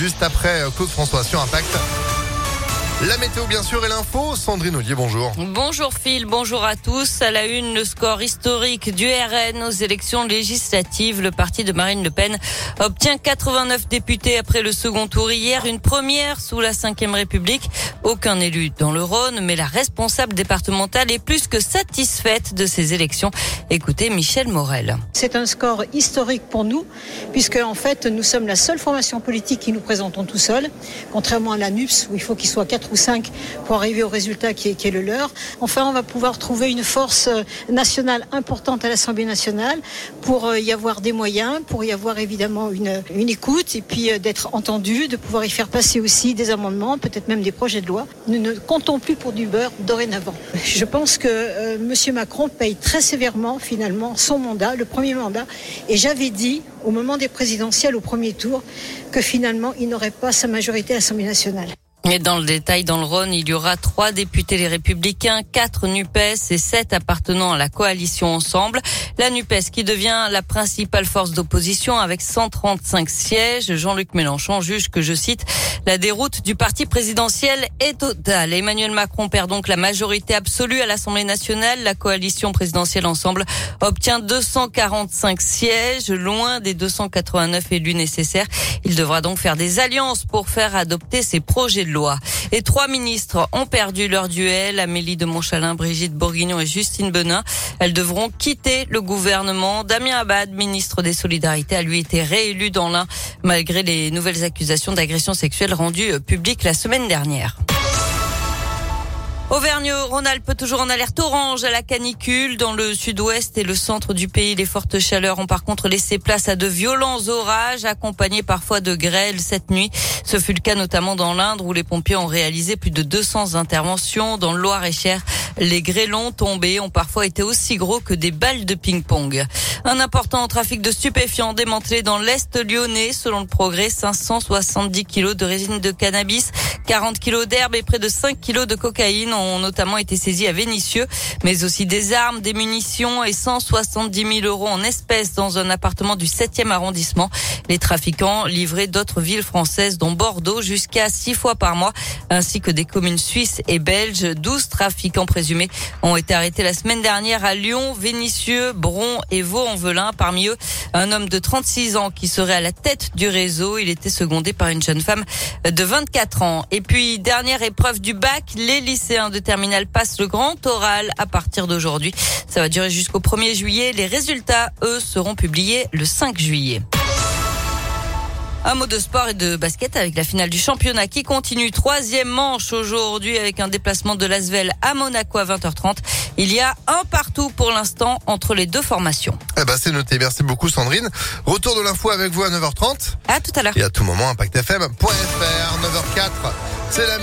juste après Claude François sur Impact. La météo bien sûr et l'info, Sandrine Ollier, bonjour. Bonjour Phil, bonjour à tous. À la une, le score historique du RN aux élections législatives. Le parti de Marine Le Pen obtient 89 députés après le second tour hier, une première sous la Ve République. Aucun élu dans le Rhône, mais la responsable départementale est plus que satisfaite de ces élections. Écoutez Michel Morel. C'est un score historique pour nous, puisque en fait nous sommes la seule formation politique qui nous présentons tout seul, contrairement à la NUPS où il faut qu'il soit 4 ou 5 pour arriver au résultat qui est, le leur. Enfin, on va pouvoir trouver une force euh, nationale importante à l'Assemblée nationale pour euh, y avoir des moyens, pour y avoir évidemment une, écoute et puis euh, d'être entendu, de pouvoir y faire passer aussi des amendements, peut-être même des projets de loi. Nous ne comptons plus pour du beurre dorénavant. Je pense que M. Macron paye très sévèrement finalement son mandat, le premier mandat, et j'avais dit au moment des présidentielles au premier tour que finalement il n'aurait pas sa majorité à l'Assemblée nationale. Et dans le détail, dans le Rhône, il y aura trois députés les Républicains, quatre NUPES et sept appartenant à la coalition Ensemble. La NUPES qui devient la principale force d'opposition avec 135 sièges. Jean-Luc Mélenchon juge que, je cite, la déroute du parti présidentiel est totale. Emmanuel Macron perd donc la majorité absolue à l'Assemblée nationale. La coalition présidentielle Ensemble obtient 245 sièges, loin des 289 élus nécessaires. Il devra donc faire des alliances pour faire adopter ses projets de loi. Et trois ministres ont perdu leur duel. Amélie de Montchalin, Brigitte Bourguignon et Justine Benin. Elles devront quitter le gouvernement. Damien Abad, ministre des Solidarités, a lui été réélu dans l'un malgré les nouvelles accusations d'agression sexuelle rendues publiques la semaine dernière. Auvergne-Rhône-Alpes toujours en alerte orange à la canicule. Dans le sud-ouest et le centre du pays, les fortes chaleurs ont par contre laissé place à de violents orages accompagnés parfois de grêles cette nuit. Ce fut le cas notamment dans l'Indre où les pompiers ont réalisé plus de 200 interventions. Dans le Loir-et-Cher, les grêlons tombés ont parfois été aussi gros que des balles de ping-pong. Un important trafic de stupéfiants démantelé dans l'Est lyonnais. Selon le progrès, 570 kilos de résine de cannabis, 40 kilos d'herbe et près de 5 kilos de cocaïne ont notamment été saisis à Vénissieux, mais aussi des armes, des munitions et 170 000 euros en espèces dans un appartement du 7e arrondissement. Les trafiquants livraient d'autres villes françaises, dont Bordeaux, jusqu'à six fois par mois, ainsi que des communes suisses et belges. 12 trafiquants présumés ont été arrêtés la semaine dernière à Lyon, Vénissieux, Bron et Vaux-en-Velin. Parmi eux, un homme de 36 ans qui serait à la tête du réseau. Il était secondé par une jeune femme de 24 ans. Et puis, dernière épreuve du bac, les lycéens de terminale passent le grand oral à partir d'aujourd'hui. Ça va durer jusqu'au 1er juillet. Les résultats, eux, seront publiés le 5 juillet. Un mot de sport et de basket avec la finale du championnat qui continue. Troisième manche aujourd'hui avec un déplacement de l'Asvel à Monaco à 20h30. Il y a un partout pour l'instant entre les deux formations. Eh ben, c'est noté. Merci beaucoup, Sandrine. Retour de l'info avec vous à 9h30. À tout à l'heure. Et à tout moment, impactfm.fr, 9h04. C'est la